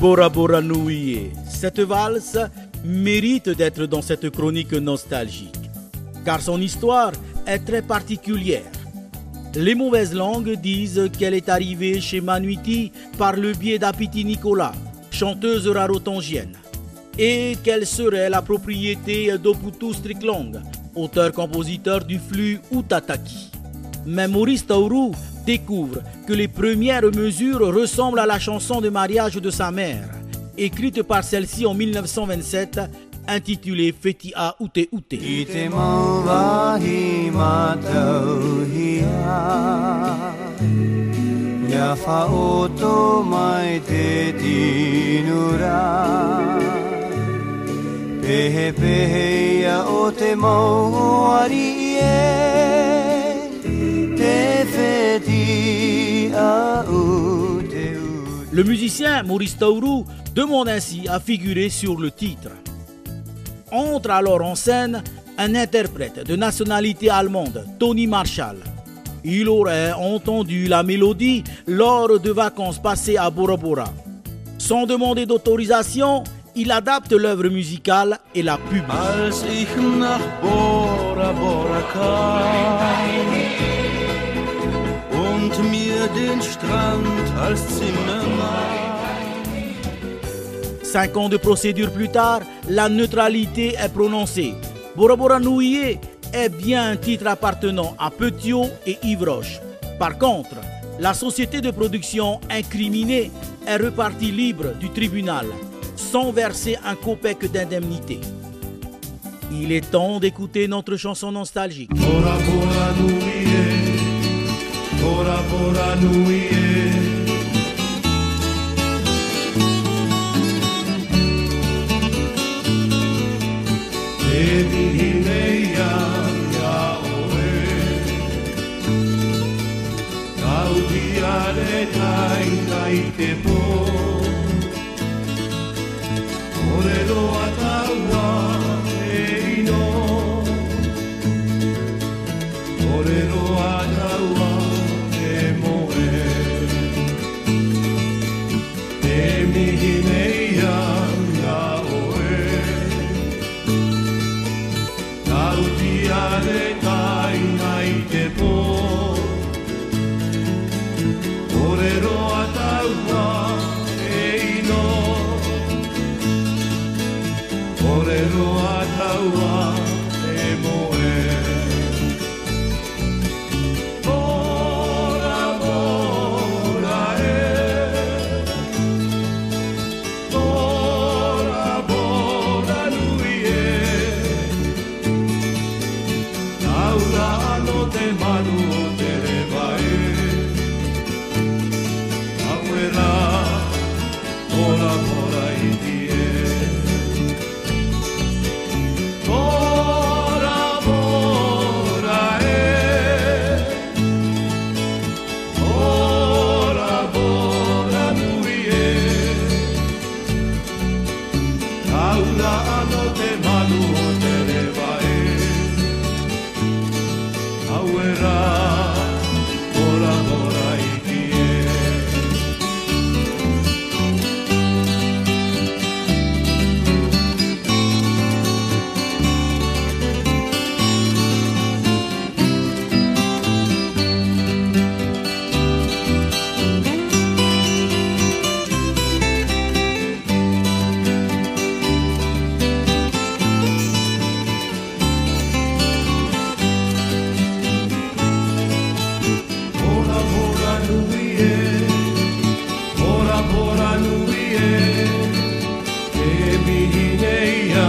Bora Bora Nouye. Cette valse mérite d'être dans cette chronique nostalgique, car son histoire est très particulière. Les mauvaises langues disent qu'elle est arrivée chez Manuiti par le biais d'Apiti Nicolas, chanteuse rarotongienne, et qu'elle serait la propriété d'Oputu Strickland, auteur-compositeur du flux Utataki. Mais Maurice Tauru découvre que les premières mesures ressemblent à la chanson de mariage de sa mère, écrite par celle-ci en 1927, intitulée Fetia Ute Ute. Le musicien Maurice Tauru demande ainsi à figurer sur le titre. Entre alors en scène un interprète de nationalité allemande, Tony Marshall. Il aurait entendu la mélodie lors de vacances passées à Bora Bora. Sans demander d'autorisation, il adapte l'œuvre musicale et la publie. Cinq ans de procédure plus tard, la neutralité est prononcée. Bora Bora Nouye est bien un titre appartenant à Petiot et Yves Par contre, la société de production incriminée est repartie libre du tribunal, sans verser un copec d'indemnité. Il est temps d'écouter notre chanson nostalgique. Bora Bora Nouye, Bora Bora te manu o te rewa e Awera, bora, bora iti yeah.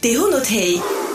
Det hon och hej.